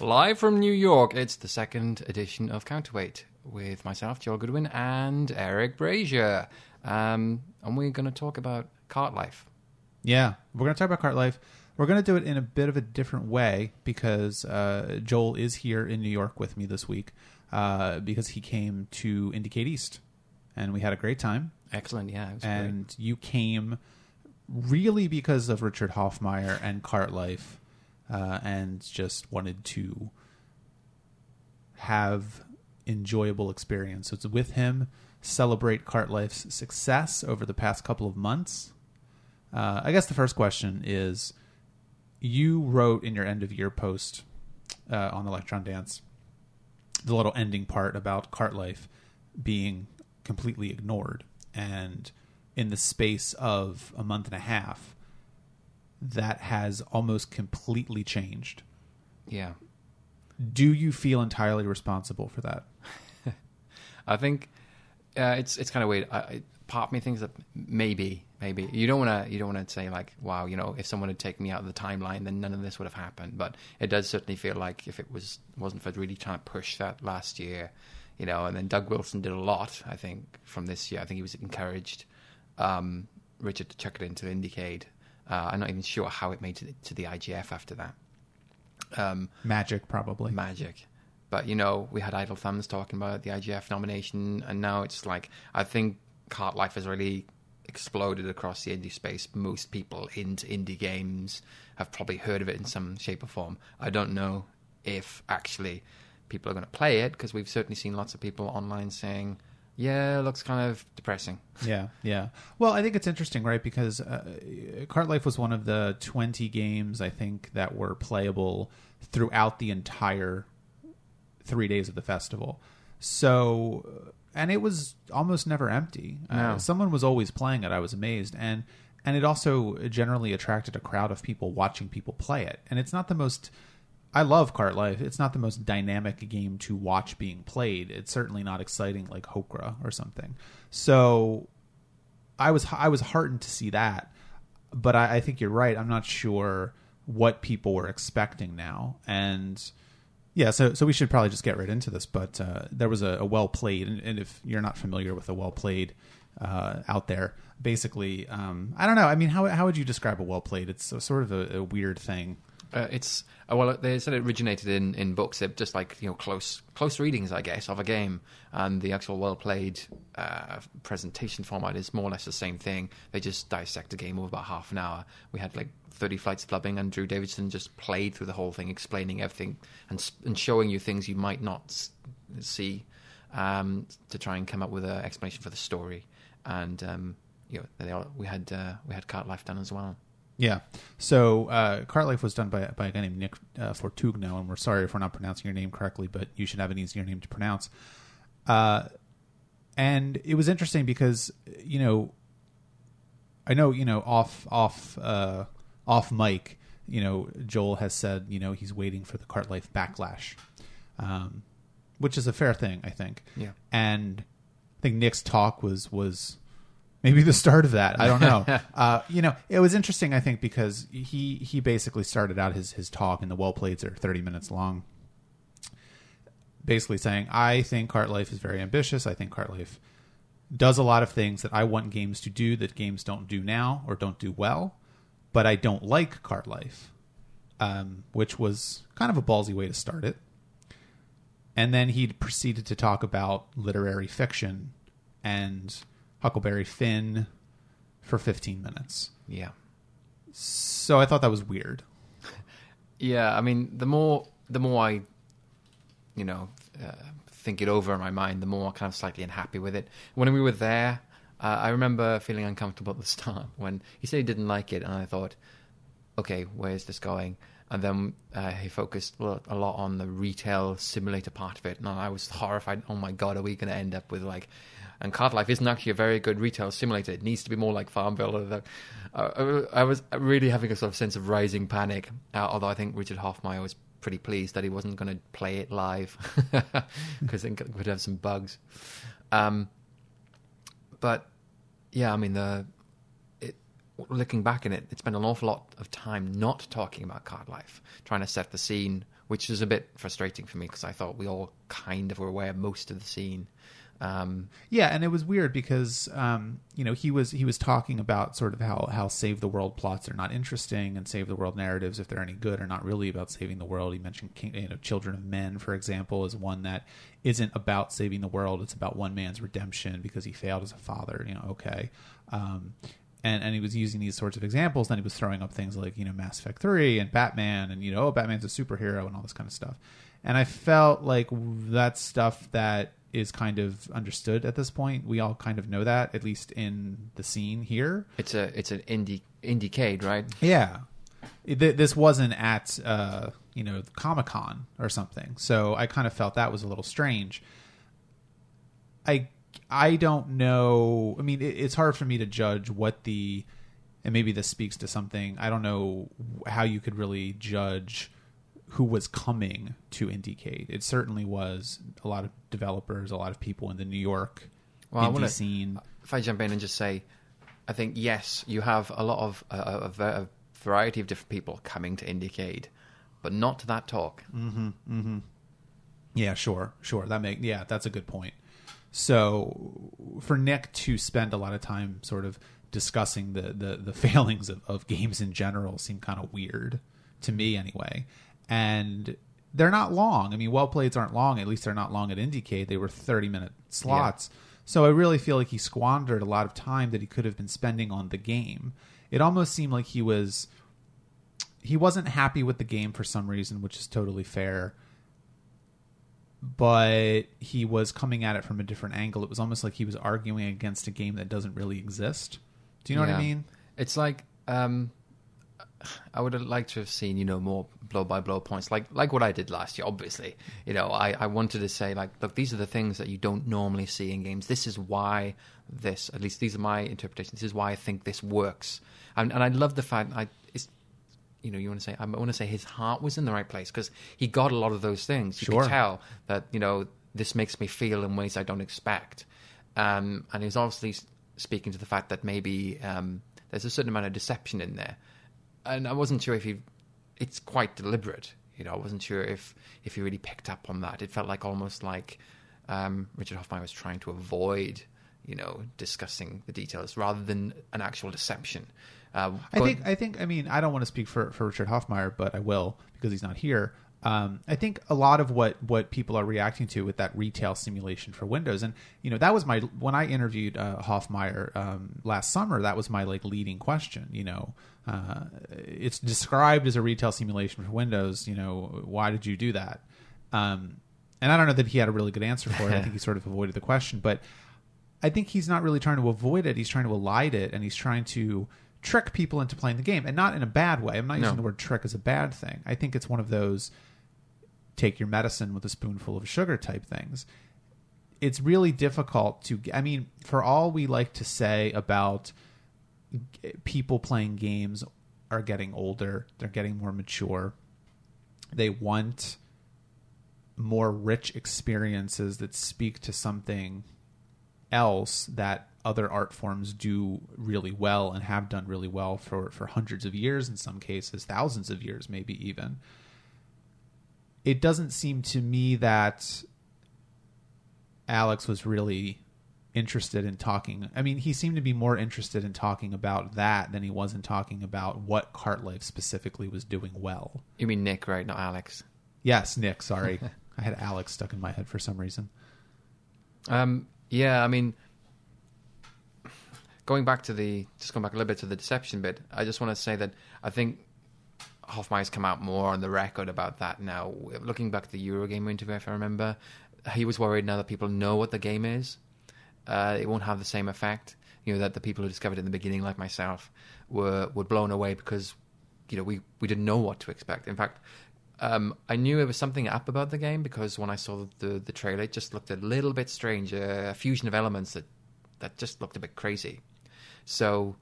Live from New York, it's the second edition of Counterweight with myself, Joel Goodwin, and Eric Brazier. Um, and we're going to talk about cart life. Yeah, we're going to talk about Cart Life. We're going to do it in a bit of a different way because uh, Joel is here in New York with me this week uh, because he came to IndieCade East, and we had a great time. Excellent, yeah. It was And you came really because of Richard Hofmeier and Cart Life, uh, and just wanted to have enjoyable experience. So it's with him, celebrate Cart Life's success over the past couple of months. Uh, I guess the first question is you wrote in your end of year post uh, on Electron Dance the little ending part about cart life being completely ignored and in the space of a month and a half that has almost completely changed. Yeah. do you feel entirely responsible for that I think uh, it's it's kind of weird. I, I, part me thinks that maybe, maybe you don't want to you don't want to say like, wow, you know, if someone had taken me out of the timeline, then none of this would have happened. But it does certainly feel like if it was wasn't for really trying to push that last year, you know, and then Doug Wilson did a lot. I think from this year, I think he was encouraged um, Richard to chuck it into IndieCade. Uh, I'm not even sure how it made to the, to the IGF after that. Um, magic probably magic. But you know, we had Idle Thumbs talking about the IGF nomination, and now it's like I think Cart Life has really exploded across the indie space. Most people into indie games have probably heard of it in some shape or form. I don't know if actually people are going to play it because we've certainly seen lots of people online saying, "Yeah, it looks kind of depressing." Yeah, yeah. Well, I think it's interesting, right? Because uh, Cart Life was one of the 20 games I think that were playable throughout the entire three days of the festival. So, and it was almost never empty. Uh, someone was always playing it. I was amazed, and and it also generally attracted a crowd of people watching people play it. And it's not the most. I love Cart Life. It's not the most dynamic game to watch being played. It's certainly not exciting like Hokra or something. So I was I was heartened to see that, but I, I think you're right. I'm not sure what people were expecting now, and yeah, so so we should probably just get right into this. But uh, there was a, a well played, and, and if you're not familiar with a well played uh, out there, basically, um, I don't know. I mean, how how would you describe a well played? It's a, sort of a, a weird thing. Uh, it's uh, well, they said it originated in, in books. They're just like you know close close readings, I guess, of a game, and the actual well played uh, presentation format is more or less the same thing. They just dissect a game over about half an hour. We had like thirty flights of loving, and Drew Davidson just played through the whole thing, explaining everything and and showing you things you might not see um, to try and come up with an explanation for the story. And um, you know, all, we had uh, we had Cart Life done as well. Yeah. So uh, Cart Life was done by by a guy named Nick uh, Fortugno, and we're sorry if we're not pronouncing your name correctly, but you should have an easier name to pronounce. Uh, and it was interesting because you know, I know you know off off uh, off mic, you know Joel has said you know he's waiting for the Cart Life backlash, um, which is a fair thing, I think. Yeah. And I think Nick's talk was was maybe the start of that. I don't know. uh, you know, it was interesting. I think because he he basically started out his his talk, and the well plays are thirty minutes long. Basically saying, I think Cart Life is very ambitious. I think Cart Life does a lot of things that I want games to do that games don't do now or don't do well. But I don't like Cart Life, um, which was kind of a ballsy way to start it. And then he proceeded to talk about literary fiction and Huckleberry Finn for 15 minutes. Yeah. So I thought that was weird. Yeah, I mean, the more the more I, you know, uh, think it over in my mind, the more I'm kind of slightly unhappy with it. When we were there, uh, I remember feeling uncomfortable at the start when he said he didn't like it, and I thought, okay, where's this going? And then uh, he focused a lot on the retail simulator part of it, and I was horrified. Oh my god, are we going to end up with like? And Cart Life isn't actually a very good retail simulator. It needs to be more like Farmville. I was really having a sort of sense of rising panic. Uh, although I think Richard Hofmeier was pretty pleased that he wasn't going to play it live because it would have some bugs. Um, but yeah, I mean the it, looking back in it, it spent an awful lot of time not talking about cart life, trying to set the scene, which is a bit frustrating for me because I thought we all kind of were aware of most of the scene. Um, Yeah, and it was weird because um, you know he was he was talking about sort of how how save the world plots are not interesting and save the world narratives if they're any good are not really about saving the world. He mentioned King, you know Children of Men for example is one that isn't about saving the world. It's about one man's redemption because he failed as a father. You know, okay. Um, and, and he was using these sorts of examples. Then he was throwing up things like you know Mass Effect Three and Batman, and you know oh Batman's a superhero and all this kind of stuff. And I felt like that's stuff that is kind of understood at this point. We all kind of know that, at least in the scene here. it's a it's an indie indiecade, right? Yeah, Th- this wasn't at uh, you know Comic Con or something, so I kind of felt that was a little strange. I I don't know. I mean, it, it's hard for me to judge what the and maybe this speaks to something. I don't know how you could really judge who was coming to Indiecade. It certainly was a lot of developers, a lot of people in the New York Well, indie wanna- scene. if I jump in and just say, I think yes, you have a lot of uh, a, a, variety of different people coming to Indiecade, but not to that talk. Yeah, sure, sure. That make yeah, that's a good point. So for Nick to spend a lot of time sort of discussing the the, the failings of, of games in general seemed kind of weird to me anyway. And they're not long. I mean, well plays aren't long. At least they're not long at Indiecade. They were thirty minute slots. So I really feel like he squandered a lot of time that he could have been spending on the game. It almost seemed like he was he wasn't happy with the game for some reason, which is totally fair but he was coming at it from a different angle. It was almost like he was arguing against a game that doesn't really exist. Do you know what I mean? It's like um, I would have liked to have seen you know more blow by blow points, like like what I did last year. Obviously, you know, I, I wanted to say like, look, these are the things that you don't normally see in games. This is why this, at least these are my interpretations. This is why I think this works, and and I love the fact I it's you know, you want to say, I want to say his heart was in the right place because he got a lot of those things. You Sure. could tell that, you know, this makes me feel in ways I don't expect. Um, and he's obviously speaking to the fact that maybe um, there's a certain amount of deception in there. And I wasn't sure if he, it's quite deliberate. You know, I wasn't sure if, if he really picked up on that. It felt like almost like um, Richard Hofmeier was trying to avoid, you know, discussing the details rather than an actual deception. Uh, I think I think I mean I don't want to speak for for Richard Hofmeier, but I will because he's not here. Um, I think a lot of what what people are reacting to with that retail simulation for Windows, and you know that was my when I interviewed uh, Hofmeier um, last summer. That was my like leading question. You know, uh, it's described as a retail simulation for Windows. You know, why did you do that? Um, and I don't know that he had a really good answer for it. I think he sort of avoided the question, but I think he's not really trying to avoid it. He's trying to elide it, and he's trying to trick people into playing the game, and not in a bad way. I'm not using the word trick as a bad thing. I think it's one of those take your medicine with a spoonful of sugar type things. It's really difficult to. I mean, for all we like to say about people playing games are getting older, they're getting more mature. They want more rich experiences that speak to something else that other art forms do really well and have done really well for, for hundreds of years in some cases, thousands of years, maybe even. It doesn't seem to me that Alex was really interested in talking. I mean, he seemed to be more interested in talking about that than he was in talking about what Cart Life specifically was doing well. You mean Nick, right? Not Alex. Yes, Nick, sorry. I had Alex stuck in my head for some reason. Um, yeah, I mean, going back to the just going back a little bit to the deception bit. I just want to say that I think Hofmeier's come out more on the record about that now. Looking back at the Eurogamer interview, if I remember, he was worried now that people know what the game is, uh, it won't have the same effect. You know that the people who discovered it in the beginning, like myself, were were blown away because you know we we didn't know what to expect. In fact. Um, I knew there was something up about the game because when I saw the the trailer, it just looked a little bit strange. Uh, a fusion of elements that that just looked a bit crazy. So,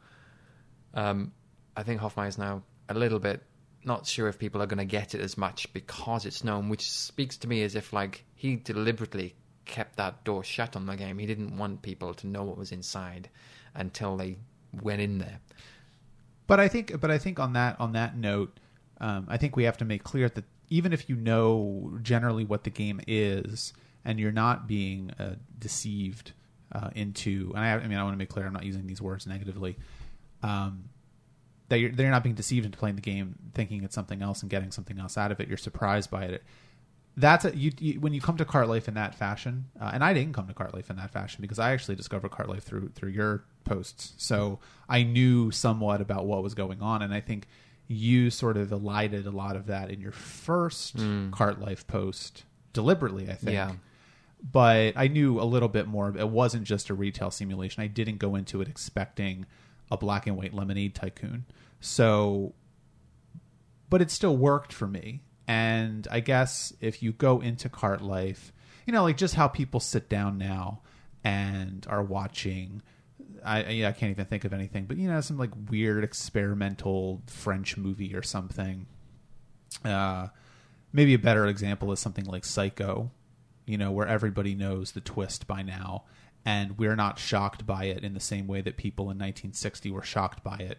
um, I think Hofmeier's now a little bit not sure if people are going to get it as much because it's known, which speaks to me as if like he deliberately kept that door shut on the game. He didn't want people to know what was inside until they went in there. But I think, but I think on that on that note, um, I think we have to make clear that even if you know generally what the game is, and you're not being uh, deceived uh, into, and I, I mean, I want to make clear, I'm not using these words negatively. Um, that you're, they're not being deceived into playing the game, thinking it's something else and getting something else out of it. You're surprised by it. That's a, you, you when you come to Cart Life in that fashion, uh, and I didn't come to Cart Life in that fashion because I actually discovered Cart Life through through your posts, so I knew somewhat about what was going on, and I think you sort of elided a lot of that in your first Cart Life post deliberately. I think, Yeah. but I knew a little bit more. It wasn't just a retail simulation. I didn't go into it expecting a black and white lemonade tycoon. So, but it still worked for me. And I guess if you go into cart life, you know, like just how people sit down now and are watching. I I I can't even think of anything, but you know, some like weird experimental French movie or something. Uh, maybe a better example is something like Psycho, you know, where everybody knows the twist by now, and we're not shocked by it in the same way that people in 1960 were shocked by it.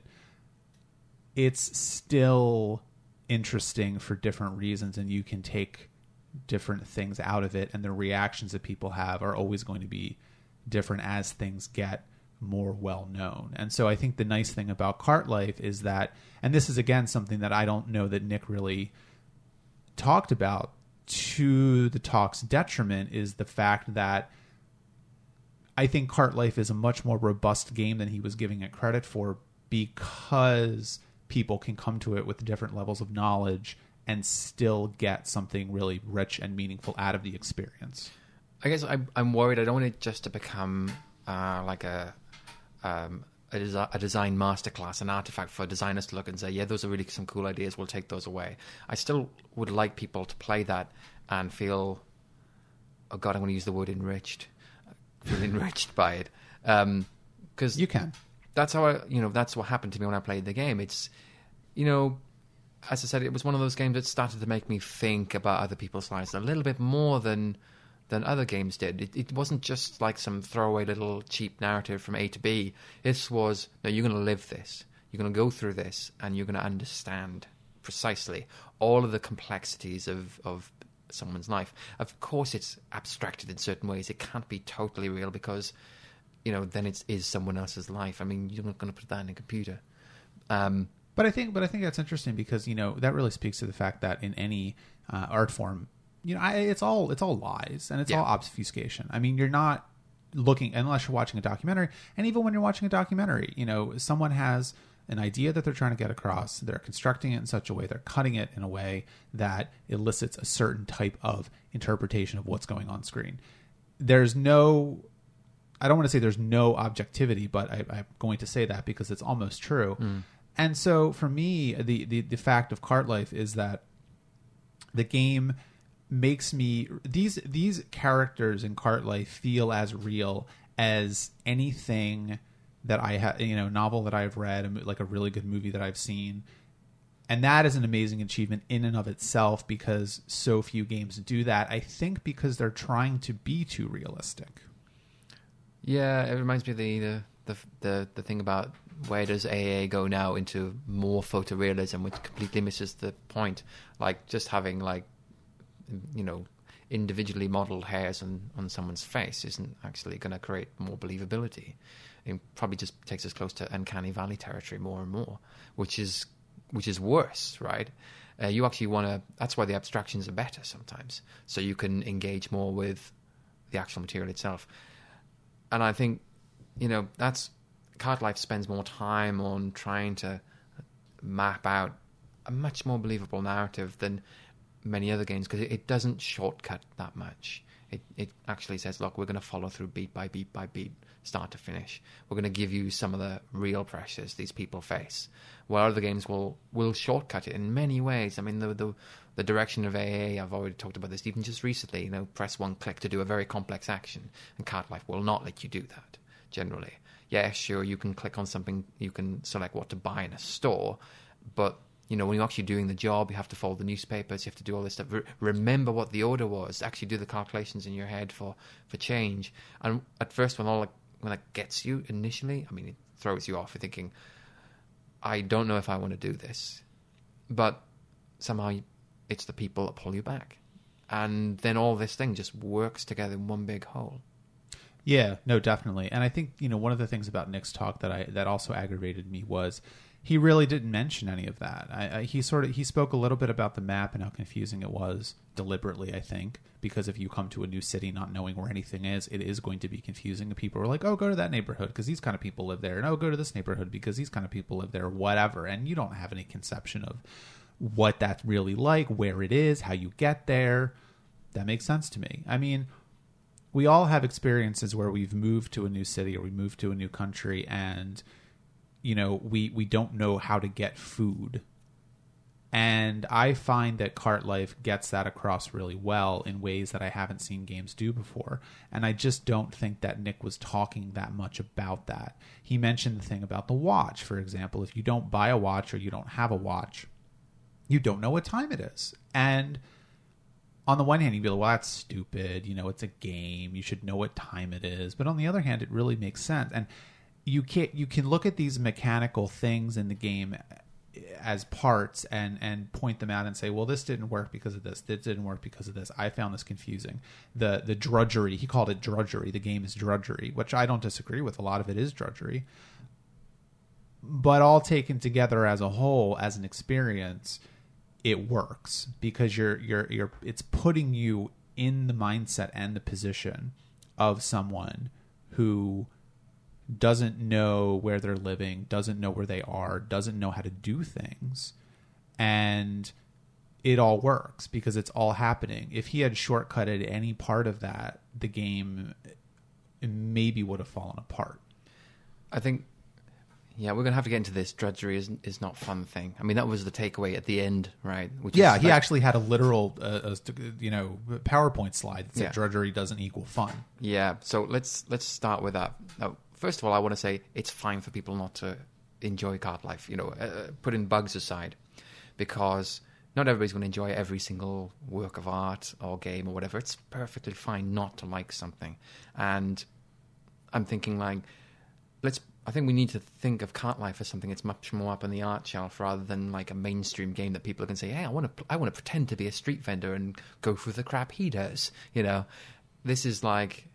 It's still interesting for different reasons, and you can take different things out of it, and the reactions that people have are always going to be different as things get more well known. And so I think the nice thing about Cart Life is that, and this is again something that I don't know that Nick really talked about to the talk's detriment is the fact that I think Cart Life is a much more robust game than he was giving it credit for because people can come to it with different levels of knowledge and still get something really rich and meaningful out of the experience. I guess I'm, I'm worried. I don't want it just to become uh, like a um, a, desi- a design masterclass, an artifact for designers to look and say, "Yeah, those are really some cool ideas. We'll take those away." I still would like people to play that and feel, "Oh God, I'm going to use the word enriched." Feel enriched by it, um, because You can. that's how I, you know, that's what happened to me when I played the game. It's, you know, as I said, it was one of those games that started to make me think about other people's lives a little bit more than than other games did. It, it wasn't just like some throwaway little cheap narrative from A to B. This was, no, you're going to live this. You're going to go through this, and you're going to understand precisely all of the complexities of of someone's life. Of course, it's abstracted in certain ways. It can't be totally real because you know, then it is someone else's life. I mean, you're not going to put that in a computer. Um, But I think, but I think that's interesting because you know that really speaks to the fact that in any uh, art form, you know, I, it's all it's all lies and it's Yeah. all obfuscation. I mean, you're not looking unless you're watching a documentary, and even when you're watching a documentary, you know, someone has an idea that they're trying to get across. They're constructing it in such a way, they're cutting it in a way that elicits a certain type of interpretation of what's going on screen. There's no I don't want to say there's no objectivity, but I, I'm going to say that because it's almost true. Hmm. And so for me, the, the the fact of cart life is that the game makes me these these characters in cart life feel as real as anything that I have you know novel that I've read like a really good movie that I've seen and that is an amazing achievement in and of itself because so few games do that I think because they're trying to be too realistic yeah, it reminds me of the, the the the the thing about where does AA go now into more photorealism, which completely misses the point. Like just having like you know individually modeled hairs on on someone's face isn't actually going to create more believability. It probably just takes us close to uncanny valley territory more and more, which is which is worse, right? Uh, you actually want to. That's why the abstractions are better sometimes, so you can engage more with the actual material itself. And I think, you know, that's Cart Life spends more time on trying to map out a much more believable narrative than many other games because it, it doesn't shortcut that much. It it actually says, look, we're going to follow through beat by beat by beat, start to finish. We're going to give you some of the real pressures these people face. While other games will will shortcut it in many ways. I mean, the the the direction of AA, I've already talked about this even just recently. You know, press one click to do a very complex action, and Cart Life will not let you do that generally. Yeah, sure, you can click on something, you can select what to buy in a store, but You know, when you're actually doing the job, you have to fold the newspapers, you have to do all this stuff. Re- remember what the order was. Actually, do the calculations in your head for for change. And at first, when all when that gets you initially, I mean, it throws you off. You're thinking, I don't know if I want to do this, but somehow it's the people that pull you back, and then all this thing just works together in one big whole. Yeah, no, definitely. And I think you know one of the things about Nick's talk that I that also aggravated me was he really didn't mention any of that. I, I, he sort of he spoke a little bit about the map and how confusing it was deliberately. I think because if you come to a new city not knowing where anything is, it is going to be confusing. And people are like, "Oh, go to that neighborhood because these kind of people live there," and "Oh, go to this neighborhood because these kind of people live there." Whatever, and you don't have any conception of what that's really like, where it is, how you get there. That makes sense to me. I mean, we all have experiences where we've moved to a new city or we moved to a new country and you know we we don't know how to get food and i find that cart life gets that across really well in ways that i haven't seen games do before and i just don't think that nick was talking that much about that he mentioned the thing about the watch for example if you don't buy a watch or you don't have a watch you don't know what time it is and on the one hand, you'd be like, well, that's stupid. You know, it's a game. You should know what time it is. But on the other hand, it really makes sense. And you can you can look at these mechanical things in the game as parts and and point them out and say, well, this didn't work because of this. This didn't work because of this. I found this confusing. The the drudgery. He called it drudgery. The game is drudgery, which I don't disagree with. A lot of it is drudgery. But all taken together as a whole, as an experience, it works because you're you're you're it's putting you in the mindset and the position of someone who doesn't know where they're living, doesn't know where they are, doesn't know how to do things. And it all works because it's all happening. If he had shortcutted any part of that, the game maybe would have fallen apart. I think, yeah, we're gonna have to get into this. Drudgery is is not fun thing. I mean, that was the takeaway at the end, right? Which Yeah, he like- actually had a literal, uh, uh, you know, PowerPoint slide that said Yeah. drudgery doesn't equal fun. Yeah, so let's let's start with that. Now, first of all, I want to say it's fine for people not to enjoy cart life. You know, uh, putting bugs aside, because not everybody's going to enjoy every single work of art or game or whatever. It's perfectly fine not to like something, and I'm thinking like, let's. I think we need to think of Cart Life as something that's much more up on the art shelf rather than like a mainstream game that people can say, "Hey, I want to, I want to pretend to be a street vendor and go through the crap he does." You know, this is like,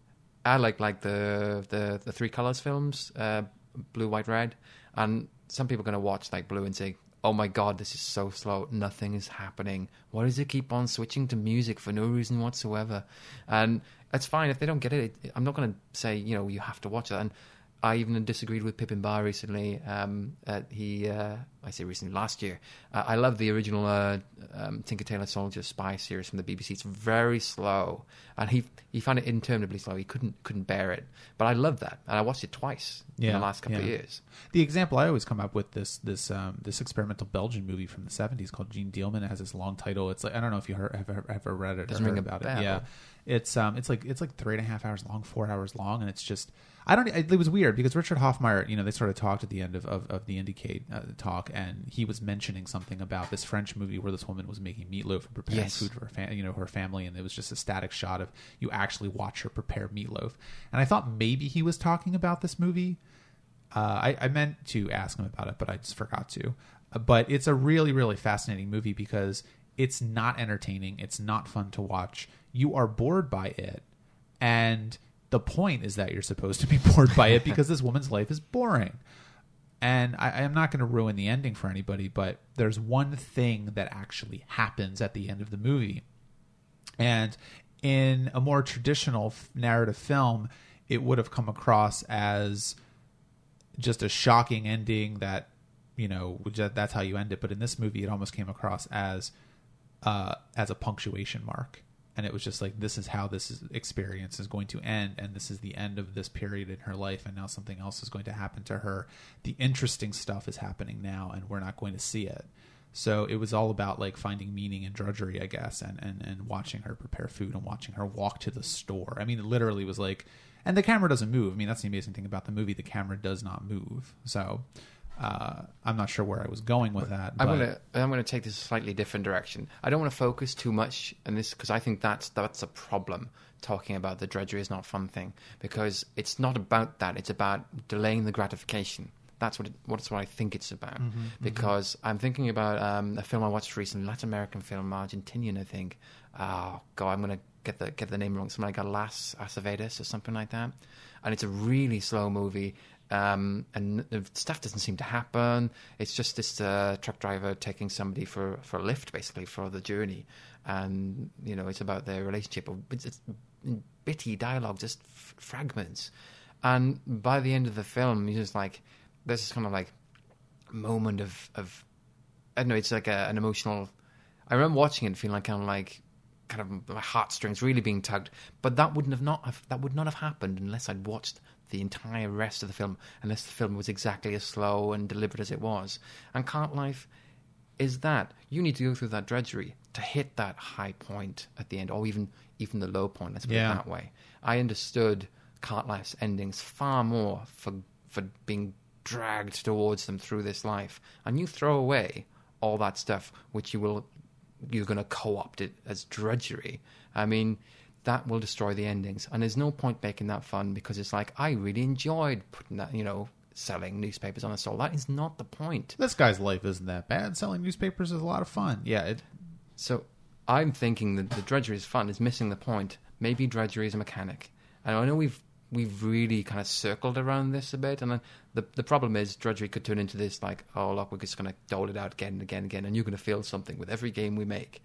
I like like the the the three colors films, uh, blue, white, red, and some people are going to watch like blue and say, "Oh my god, this is so slow. Nothing is happening. Why does it keep on switching to music for no reason whatsoever?" And that's fine if they don't get it. I'm not going to say you know you have to watch it. And I even disagreed with Pippin Barr recently. Um, uh, he, uh, I say recently, last year. Uh, I love the original uh, um, Tinker Tailor Soldier Spy series from the BBC. It's very slow, and he he found it interminably slow. He couldn't couldn't bear it. But I love that, and I watched it twice in the last couple of years. The example I always come up with this this um, this experimental Belgian movie from the seventies called Jeanne Dielman. It has this long title. It's like I don't know if you heard, have ever, ever read it Doesn't or heard about bell. it. Yeah, it's um it's like it's like three and a half hours long, four hours long, and it's just I don't. It was weird because Richard Hofmeier, you know, they sort of talked at the end of of, of the IndieCade uh, talk, and he was mentioning something about this French movie where this woman was making meatloaf and preparing Yes. food for her, fam- you know, her family, and it was just a static shot of you actually watch her prepare meatloaf. And I thought maybe he was talking about this movie. Uh, I, I meant to ask him about it, but I just forgot to. Uh, But it's a really, really fascinating movie because it's not entertaining. It's not fun to watch. You are bored by it. And the point is that you're supposed to be bored by it because this woman's life is boring. And I, I am not going to ruin the ending for anybody, but there's one thing that actually happens at the end of the movie. And in a more traditional narrative film, it would have come across as just a shocking ending that you know that's how you end it. But in this movie, it almost came across as uh, as a punctuation mark, and it was just like this is how this is, experience is going to end, and this is the end of this period in her life, and now something else is going to happen to her. The interesting stuff is happening now, and we're not going to see it. So it was all about like finding meaning in drudgery, I guess, and, and, and watching her prepare food and watching her walk to the store. I mean, it literally was like, and the camera doesn't move. I mean, that's the amazing thing about the movie. The camera does not move. So Uh, I'm not sure where I was going with that. I'm but- gonna I'm gonna take this a slightly different direction. I don't want to focus too much on this because I think that's that's a problem. Talking about the drudgery is not fun thing because it's not about that. It's about delaying the gratification. That's what it, what's what I think it's about. Because I'm thinking about um, a film I watched recently, Latin American film, Argentinian, I think. Oh God, I'm gonna get the get the name wrong. Something like Las Acacias or something like that. And it's a really slow movie um, and stuff doesn't seem to happen. It's just this uh, truck driver taking somebody for, for a lift, basically for the journey, and you know it's about their relationship. It's, it's bitty dialogue, just f- fragments, and by the end of the film, you're just like there's this kind of like moment of of I don't know. It's like a, an emotional. I remember watching it, and feeling like kind of like kind of my heartstrings really being tugged. But that wouldn't have not have, that would not have happened unless I'd watched the entire rest of the film, unless the film was exactly as slow and deliberate as it was. And Cart Life is that you need to go through that drudgery to hit that high point at the end, or even even the low point. Let's put Yeah. it that way. I understood Cart Life's endings far more for for being dragged towards them through this life, and you throw away all that stuff which you will you're going to co-opt it as drudgery. I mean, that will destroy the endings, and there's no point making that fun because it's like I really enjoyed putting that, you know, selling newspapers on a stall. That is not the point. this guy's life isn't that bad. Selling newspapers is a lot of fun. Yeah, it, So I'm thinking that the drudgery is fun is missing the point. Maybe drudgery is a mechanic. And I know we've we've really kind of circled around this a bit, and then the the problem is drudgery could turn into this like, oh look, we're just going to dole it out again and again and again, and you're going to feel something with every game we make.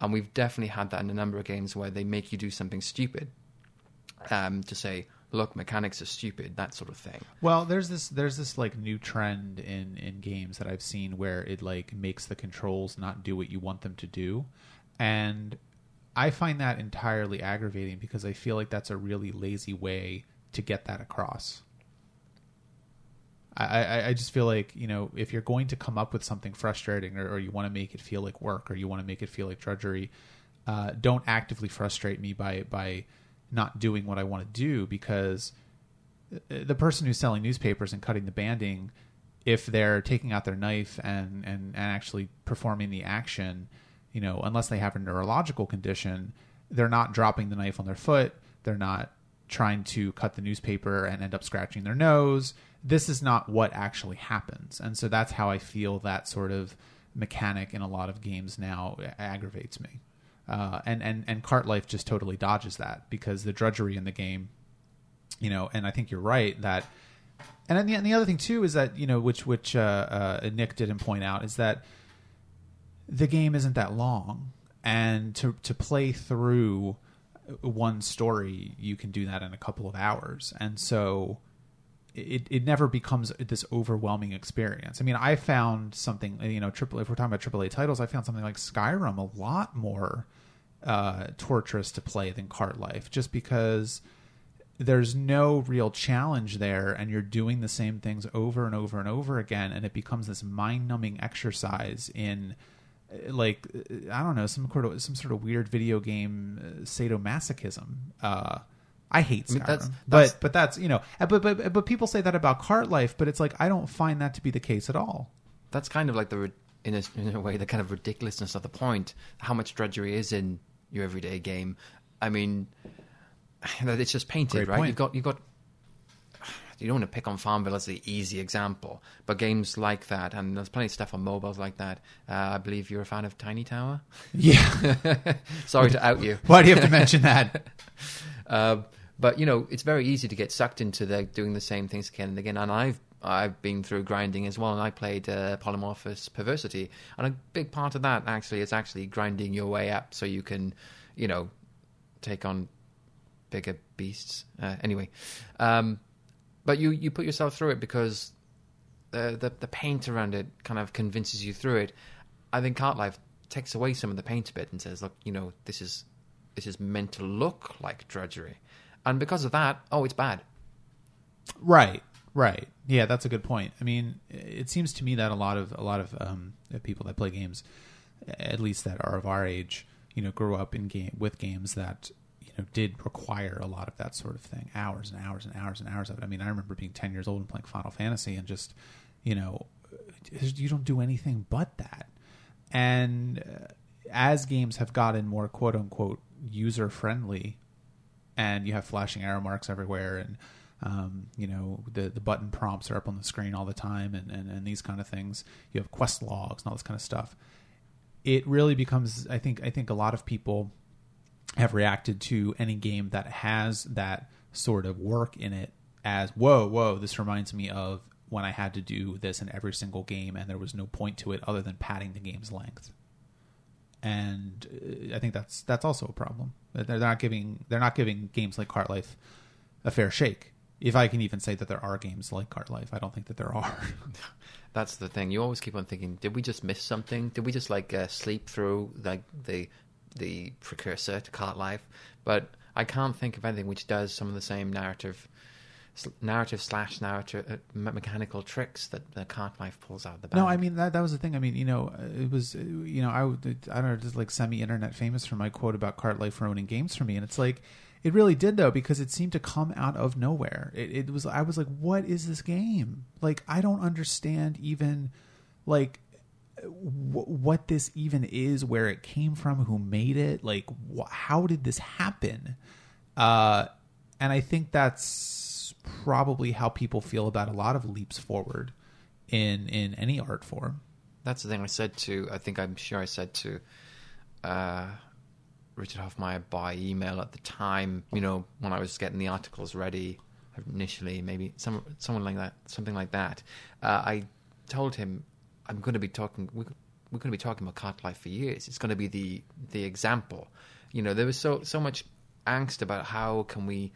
And we've definitely had that in a number of games where they make you do something stupid um, to say, look, mechanics are stupid, that sort of thing. Well, there's this there's this like new trend in in games that I've seen where it like makes the controls not do what you want them to do, and I find that entirely aggravating because I feel like that's a really lazy way to get that across. I, I, just feel like you know if you're going to come up with something frustrating or, or you want to make it feel like work or you want to make it feel like drudgery, uh, don't actively frustrate me by by not doing what I want to do because the person who's selling newspapers and cutting the banding, if they're taking out their knife and, and, and actually performing the action, you know, unless they have a neurological condition, they're not dropping the knife on their foot. They're not trying to cut the newspaper and end up scratching their nose. This is not what actually happens. And so that's how I feel that sort of mechanic in a lot of games now aggravates me. Uh, and, and, and Cart Life just totally dodges that because the drudgery in the game you know, and I think you're right that, and the, and the other thing too is that you know, which which uh, uh, Nick didn't point out is that the game isn't that long, and to to play through one story, you can do that in a couple of hours, and so it, it never becomes this overwhelming experience. I mean, I found something, you know, triple. If we're talking about AAA titles, I found something like Skyrim a lot more uh, torturous to play than Cart Life, just because there's no real challenge there, and you're doing the same things over and over and over again, and it becomes this mind-numbing exercise in uh, like uh, I don't know some sort of some sort of weird video game uh, sadomasochism. Uh, I hate Skyrim, I mean, that's- but that's- but that's you know, uh, but but but people say that about Cart Life, but it's like I don't find that to be the case at all. that's kind of like the in a, in a way the kind of ridiculousness of the point how much drudgery is in your everyday game. I mean it's just painted Great right? point. you've got you've got you don't want to pick on farmville as the easy example but games like that and there's plenty of stuff on mobiles like that. Uh, i believe you're a fan of tiny tower? Yeah, sorry to out you. Why do you have to mention that? uh, but you know, it's very easy to get sucked into the doing the same things again and again. And I've I've been through grinding as well, and I played uh, Polymorphous Perversity, and a big part of that actually is actually grinding your way up so you can, you know, take on bigger beasts. Uh, anyway, um, but you you put yourself through it because the, the the paint around it kind of convinces you through it. I think Cart Life takes away some of the paint a bit and says, look, you know, this is this is meant to look like drudgery, and because of that, oh, it's bad. Right, right. Yeah, that's a good point. I mean, it seems to me that a lot of a lot of um, people that play games, at least that are of our age, you know, grew up in game with games that you know did require a lot of that sort of thing, hours and hours and hours and hours of it. I mean, I remember being ten years old and playing Final Fantasy and just you know, you don't do anything but that. And uh, as games have gotten more quote unquote user friendly, and you have flashing arrow marks everywhere, and um, you know the the button prompts are up on the screen all the time, and, and and these kind of things. You have quest logs and all this kind of stuff. It really becomes, I think, I think a lot of people have reacted to any game that has that sort of work in it as whoa whoa this reminds me of when i had to do this in every single game and there was no point to it other than padding the game's length and uh, i think that's that's also a problem they're not giving they're not giving games like cart life a fair shake if i can even say that there are games like cart life i don't think that there are That's the thing. You always keep on thinking, did we just miss something? Did we just like uh, sleep through like the the precursor to Cart Life? But I can't think of anything which does some of the same narrative narrative slash narrative uh, mechanical tricks that the Cart Life pulls out of the bag. No, I mean that that was the thing. I mean, you know, uh, it was uh, you know I would I don't know just like semi internet famous for my quote about cart life ruining games for me, and it's like it really did though because it seemed to come out of nowhere. It, it was I was like, what is this game? Like I don't understand even like w- what this even is, where it came from, who made it, like wh- how did this happen? Uh, and I think that's probably how people feel about a lot of leaps forward in in any art form. That's the thing I said to. I think I'm sure I said to uh, Richard Hofmeier by email at the time. You know, when I was getting the articles ready initially, maybe some someone like that, something like that. Uh, I told him I'm going to be talking. We're, we're going to be talking about cart life for years. It's going to be the the example. You know, there was so so much angst about how can we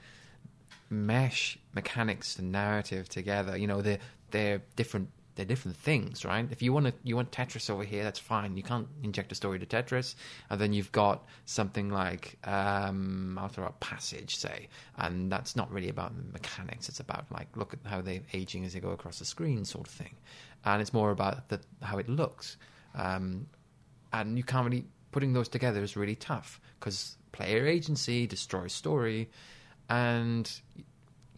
mesh mechanics and narrative together. You know, they're they're different. They're different things, right? If you want to, you want Tetris over here, that's fine. You can't inject a story to Tetris, and then you've got something like um, I'll throw Passage, say, and that's not really about the mechanics. It's about like look at how they're aging as they go across the screen, sort of thing, and it's more about the, how it looks. Um, and you can't really putting those together is really tough because player agency destroys story, and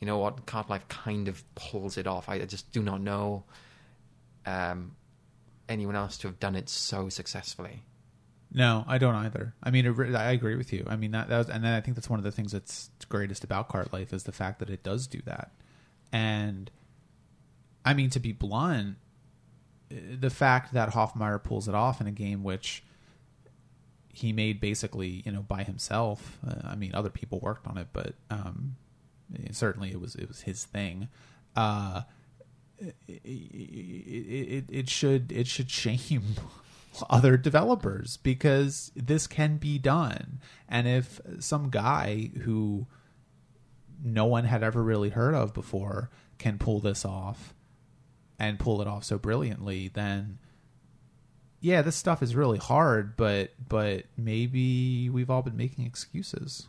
you know what, Cart Life kind of pulls it off. I just do not know um, anyone else to have done it so successfully. No, I don't either. I mean, it, I agree with you. I mean, that, that was, and I think that's one of the things that's greatest about Cart Life is the fact that it does do that. And I mean, to be blunt, uh, the fact that Hofmeier pulls it off in a game which he made basically, you know, by himself. Uh, I mean, other people worked on it, but um, certainly it was it was his thing. Uh, it, it, it should it should shame other developers because this can be done. And if some guy who no one had ever really heard of before can pull this off and pull it off so brilliantly, then yeah, this stuff is really hard, but but maybe we've all been making excuses.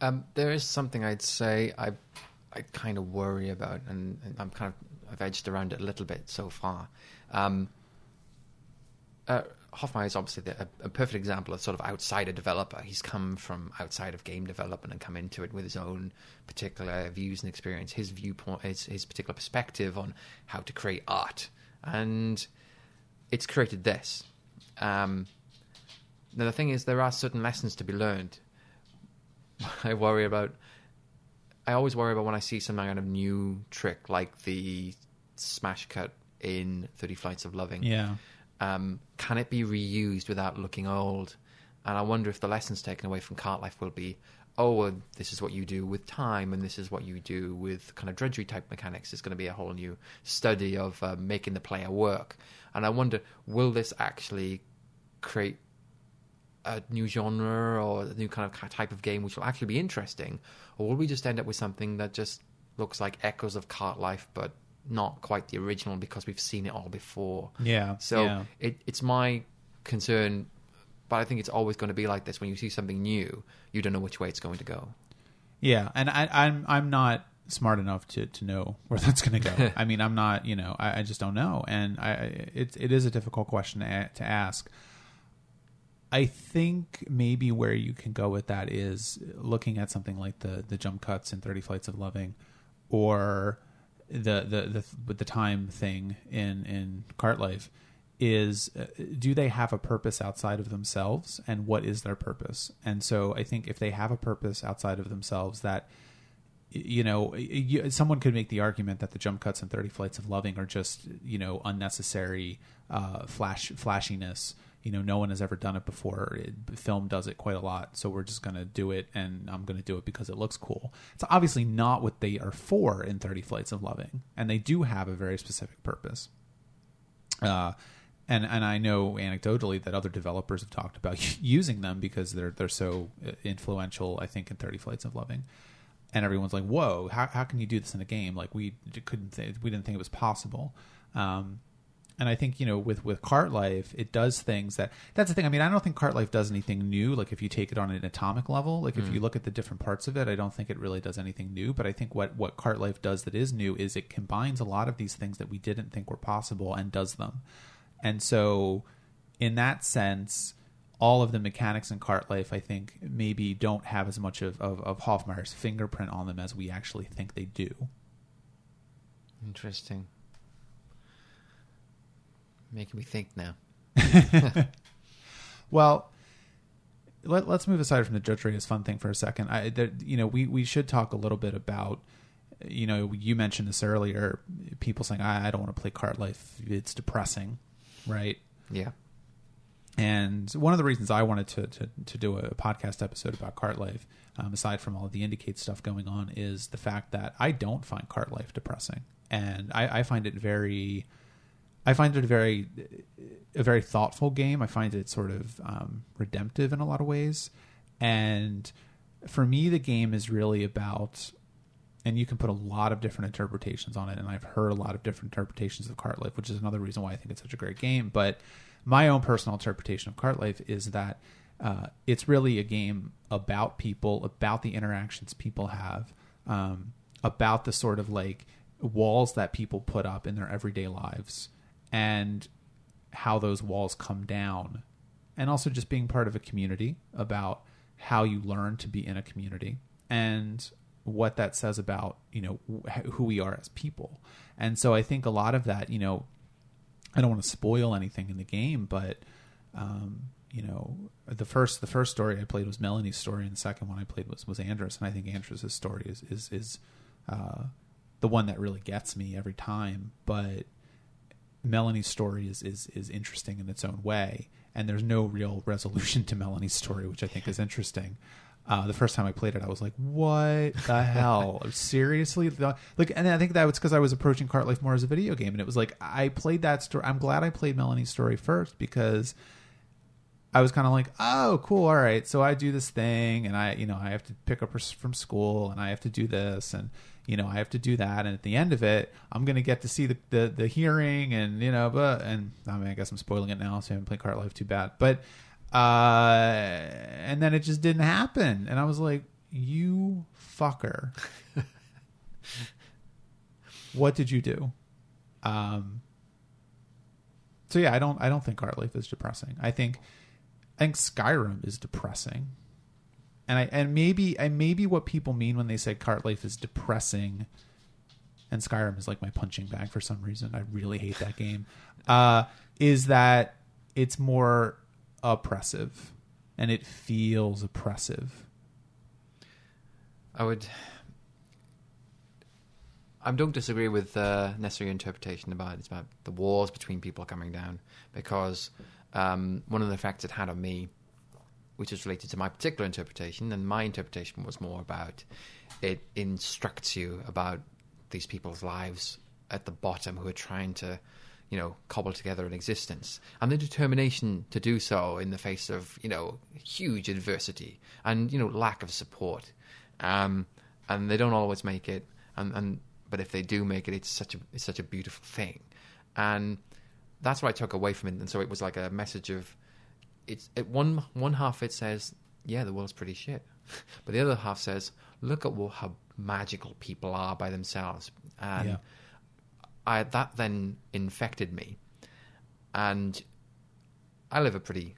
Um, there is something I'd say I I kind of worry about, and, and I'm kind of I've edged around it a little bit so far. Um, uh, Hofmeier is obviously the, a, a perfect example of sort of outsider developer. He's come from outside of game development and come into it with his own particular views and experience, his viewpoint, his, his particular perspective on how to create art, and it's created this. Um, now the thing is, there are certain lessons to be learned. I worry about. I always worry about when I see some kind of new trick like the smash cut in Thirty Flights of Loving Yeah. um, can it be reused without looking old? And I wonder if the lessons taken away from Cart Life will be, oh, well, this is what you do with time, and this is what you do with kind of drudgery type mechanics. It's going to be a whole new study of uh, making the player work. And I wonder, will this actually create a new genre or a new kind of type of game which will actually be interesting, or will we just end up with something that just looks like echoes of Cart Life, but not quite the original because we've seen it all before? Yeah. So yeah. it, it's my concern, but I think it's always going to be like this. When you see something new, you don't know which way it's going to go. Yeah, and I, I'm I'm not smart enough to, to know where that's going to go. I mean, I'm not, you know, I, I just don't know, and I it it is a difficult question to, to ask. I think maybe where you can go with that is looking at something like the the jump cuts in Thirty Flights of Loving, or the the the with the time thing in in cart life is uh, do they have a purpose outside of themselves and what is their purpose? And so i think if they have a purpose outside of themselves that you know you, someone could make the argument that the jump cuts in 30 flights of loving are just you know unnecessary uh, flash flashiness. You know no one has ever done it before. It, film does it quite a lot so we're just going to do it and i'm going to do it because it looks cool. It's obviously not what they are for in 30 flights of loving and they do have a very specific purpose. Uh, and and I know anecdotally that other developers have talked about using them because they're they're so uh, influential. I think in Thirty Flights of Loving, and everyone's like, "Whoa, how how can you do this in a game? Like we couldn't th- we didn't think it was possible." Um, and I think you know with with Cart Life, it does things that that's the thing. I mean, I don't think Cart Life does anything new. Like if you take it on an atomic level, like if you look at the different parts of it, I don't think it really does anything new. But I think what what Cart Life does that is new is it combines a lot of these things that we didn't think were possible and does them. And so, in that sense, all of the mechanics in Cart Life, I think, maybe don't have as much of, of, of Hofmeier's fingerprint on them as we actually think they do. Interesting. Making me think now. Well, let, us move aside from the Judge Reyes fun thing for a second. I, there, you know, we, we should talk a little bit about, you know, you mentioned this earlier. People saying, I, I don't want to play Cart Life. It's depressing, right? Yeah. And one of the reasons I wanted to, to, to do a podcast episode about Cart Life, um, aside from all of the IndieCade stuff going on, is the fact that I don't find Cart Life depressing. And I, I find it very, I find it a very, a very thoughtful game. I find it sort of um, redemptive in a lot of ways. And for me, the game is really about, and you can put a lot of different interpretations on it. And I've heard a lot of different interpretations of Cart Life, which is another reason why I think it's such a great game. But my own personal interpretation of Cart Life is that uh, it's really a game about people, about the interactions people have, um, about the sort of like walls that people put up in their everyday lives, and how those walls come down, and also just being part of a community about how you learn to be in a community and what that says about you know wh- who we are as people. And so I think a lot of that, you know, I don't want to spoil anything in the game, but um, you know, the first the first story I played was Melanie's story, and the second one I played was was Andrus, and I think Andrus's story is is is uh, the one that really gets me every time. But Melanie's story is is is interesting in its own way, and there's no real resolution to Melanie's story, which I think is interesting. Uh, the first time I played it, I was like, "What the hell? Seriously?" Like, and I think that was because I was approaching Cart Life more as a video game, and it was like I played that story. I'm glad I played Melanie's story first because I was kind of like, "Oh, cool, all right." So I do this thing, and I, you know, I have to pick up her from school, and I have to do this, and you know, I have to do that, and at the end of it, I'm gonna get to see the the, the hearing, and you know, but and I mean, I guess I'm spoiling it now, so I haven't played Cart Life too bad, but uh, and then it just didn't happen, and I was like, "You fucker." what did you do? Um, so yeah, I don't I don't think Cart Life is depressing. I think I think Skyrim is depressing. And I and maybe and maybe what people mean when they say Cart Life is depressing and Skyrim is like my punching bag for some reason. I really hate that game. Uh, is that it's more oppressive and it feels oppressive. I would. I don't disagree with uh, necessary interpretation about it's about the wars between people coming down because um, one of the effects it had on me, which is related to my particular interpretation, and my interpretation was more about it instructs you about these people's lives at the bottom who are trying to, you know, cobble together an existence and the determination to do so in the face of you know huge adversity and you know lack of support um, and they don't always make it. And, and but if they do make it, it's such a it's such a beautiful thing, and that's what I took away from it. And so it was like a message of it's it, one one half it says yeah the world's pretty shit, but the other half says look at what, how magical people are by themselves, and Yeah. I that then infected me, and I live a pretty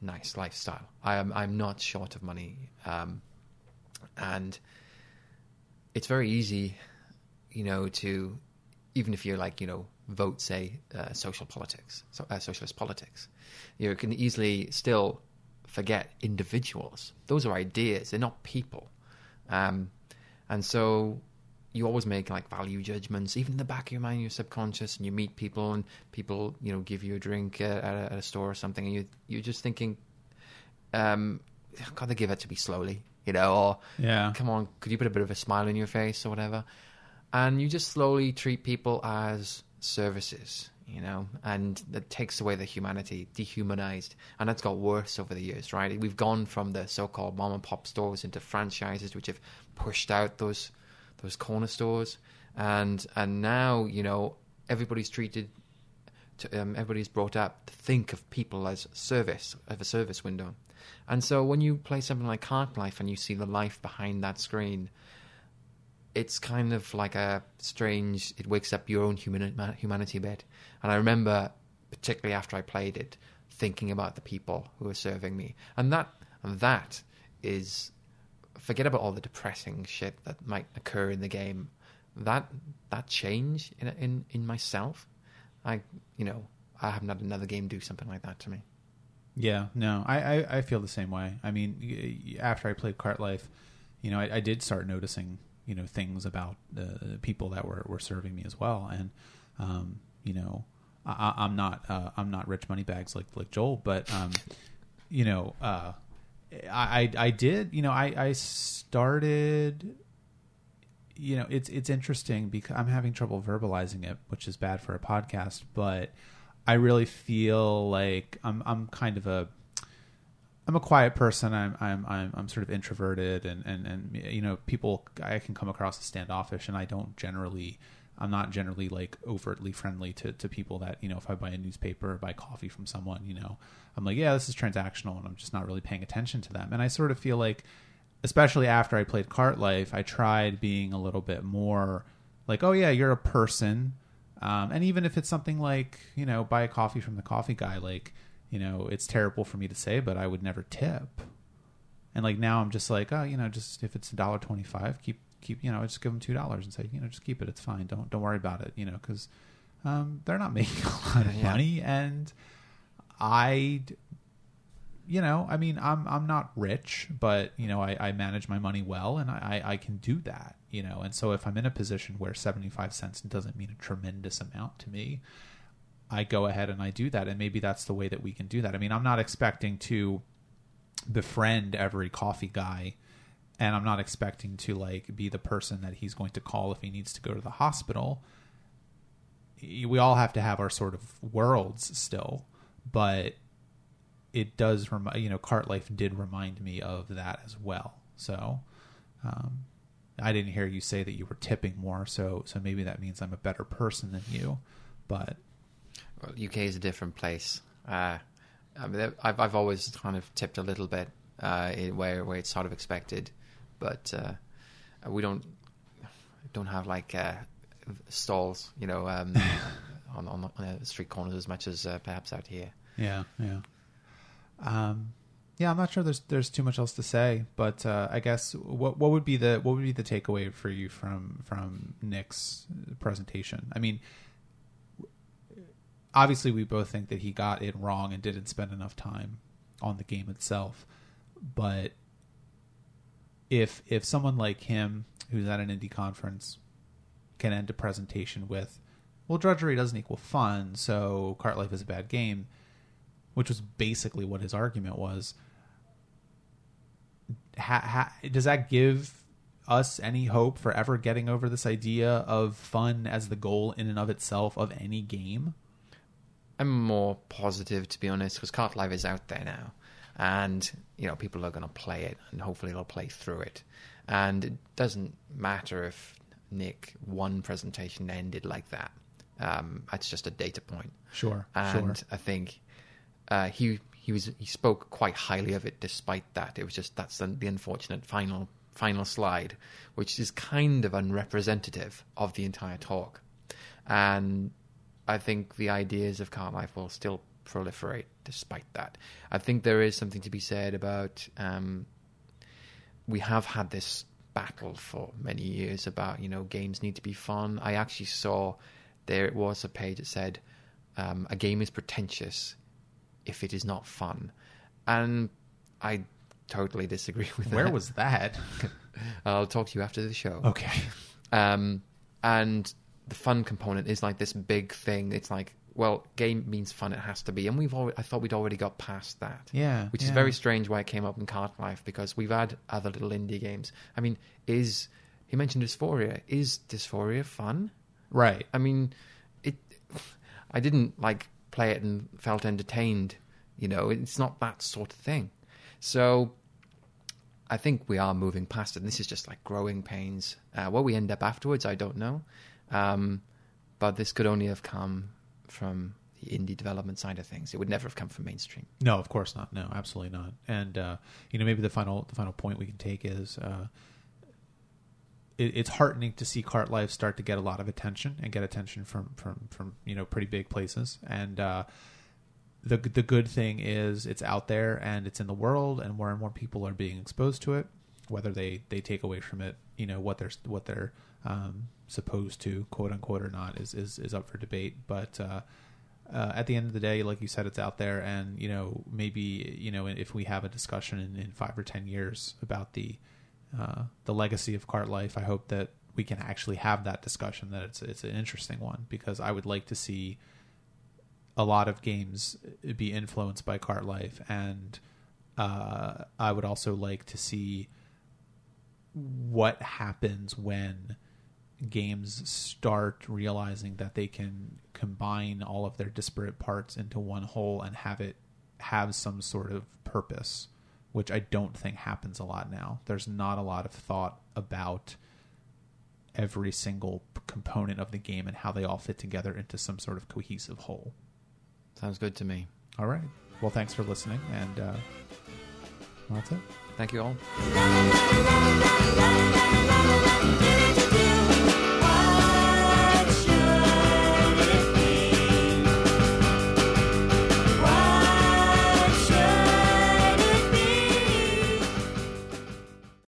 nice lifestyle. I am I'm not short of money, um, and it's very easy, you know, to even if you're like, you know, vote say uh, social politics, so, uh, socialist politics, you can easily still forget individuals. Those are ideas; they're not people. Um, and so you always make like value judgments, even in the back of your mind, your subconscious, and you meet people, and people, you know, give you a drink at, at, a, at a store or something, and you you're just thinking, um, God, they give it to me slowly, you know, or Yeah. come on, could you put a bit of a smile on your face or whatever? And you just slowly treat people as services, you know, and that takes away the humanity, dehumanized. And that's got worse over the years, right? We've gone from the so called mom and pop stores into franchises which have pushed out those those corner stores. And and now, you know, everybody's treated to, um, everybody's brought up to think of people as service, of a service window. And so when you play something like Cart Life and you see the life behind that screen, it's kind of like a strange, it wakes up your own human, humanity a bit. And I remember, particularly after I played it, thinking about the people who were serving me. And that, that is, forget about all the depressing shit that might occur in the game. That, that change in, in, in myself, I, you know, I haven't another game do something like that to me. Yeah, no, I, I, I feel the same way. I mean, after I played Cart Life, you know, I, I did start noticing, you know, things about the people that were, were serving me as well. And, um, you know, I, I'm not, uh, I'm not rich money bags like, like Joel, but, um, you know, uh, I, I, did, you know, I, I started, you know, it's, it's interesting because I'm having trouble verbalizing it, which is bad for a podcast, but I really feel like I'm I'm kind of a I'm a quiet person. I'm I'm I'm, I'm sort of introverted, and, and and you know people I can come across as standoffish, and I don't generally I'm not generally like overtly friendly to to people that you know if I buy a newspaper or buy coffee from someone, you know I'm like yeah this is transactional, and I'm just not really paying attention to them, and I sort of feel like especially after I played Cart Life, I tried being a little bit more like oh yeah you're a person um, and even if it's something like, you know, buy a coffee from the coffee guy, like, you know, it's terrible for me to say, but I would never tip. And like now I'm just like, oh, you know, just if it's a dollar twenty five, keep keep, you know, just give them two dollars and say, you know, just keep it. It's fine. Don't don't worry about it. You know, because um, they're not making a lot of Yeah. money, and I, you know, I mean, I'm I'm not rich, but you know, I, I manage my money well, and I I I can do that. You know, and so if I'm in a position where seventy five cents doesn't mean a tremendous amount to me, I go ahead and I do that, and maybe that's the way that we can do that. I mean, I'm not expecting to befriend every coffee guy, and I'm not expecting to like be the person that he's going to call if he needs to go to the hospital. We all have to have our sort of worlds still, but it does remind you know, Cart Life did remind me of that as well. So, um, I didn't hear you say that you were tipping more, so so maybe that means I'm a better person than you. But Well, UK is a different place. Uh, I mean, I've I've always kind of tipped a little bit uh, where where it's sort of expected, but uh, we don't don't have like uh, stalls, you know, um, on on the, on the street corners as much as uh, perhaps out here. Yeah, yeah. Um, yeah, I'm not sure there's there's too much else to say, but uh, I guess what what would be the what would be the takeaway for you from from Nick's presentation? I mean, obviously we both think that he got it wrong and didn't spend enough time on the game itself, but if if someone like him who's at an indie conference can end a presentation with, well, drudgery doesn't equal fun, so Cart Life is a bad game, which was basically what his argument was. Ha, ha, does that give us any hope for ever getting over this idea of fun as the goal in and of itself of any game? I'm more positive, to be honest, because Cart Life is out there now, and you know people are going to play it, and hopefully they'll play through it. And it doesn't matter if Nick one presentation ended like that. Um, that's just a data point. Sure, and sure. I think uh, he he was he spoke quite highly of it. Despite that, it was just that's the, the unfortunate final final slide, which is kind of unrepresentative of the entire talk. And I think the ideas of cart life will still proliferate despite that. I think there is something to be said about um, we have had this battle for many years about you know games need to be fun. I actually saw there it was a page that said, um, "A game is pretentious if it is not fun," and I totally disagree with Where that. was that? I'll talk to you after the show. Okay. Um, and the fun component is like this big thing. It's like, well, game means fun. It has to be, and we've already. I thought we'd already got past that. Yeah, which is very strange why it came up in Cart Life because we've had other little indie games. I mean, is he mentioned Dys4ia? Is Dys4ia fun? Right. I mean, it. I didn't like play it and felt entertained. You know, it's not that sort of thing. So, I think we are moving past it. This is just like growing pains. Uh, where we end up afterwards, I don't know. Um, but this could only have come from the indie development side of things. It would never have come from mainstream. No, of course not. No, absolutely not. And uh, you know, maybe the final the final point we can take is uh, it, it's heartening to see Cart Life start to get a lot of attention and get attention from from from you know pretty big places. And uh, the the good thing is it's out there and it's in the world, and more and more people are being exposed to it. Whether they they take away from it, you know what they're what they're um, supposed to quote unquote or not is is, is up for debate. But uh, uh, at the end of the day, like you said, it's out there, and you know maybe you know if we have a discussion in, in five or ten years about the uh, the legacy of Cart Life, I hope that we can actually have that discussion. That it's it's an interesting one because I would like to see a lot of games be influenced by Cart Life, and uh, I would also like to see what happens when games start realizing that they can combine all of their disparate parts into one whole and have it have some sort of purpose, which I don't think happens a lot now. There's not a lot of thought about every single component of the game and how they all fit together into some sort of cohesive whole. Sounds good to me. All right. Well, thanks for listening, and uh, that's it. Thank you all.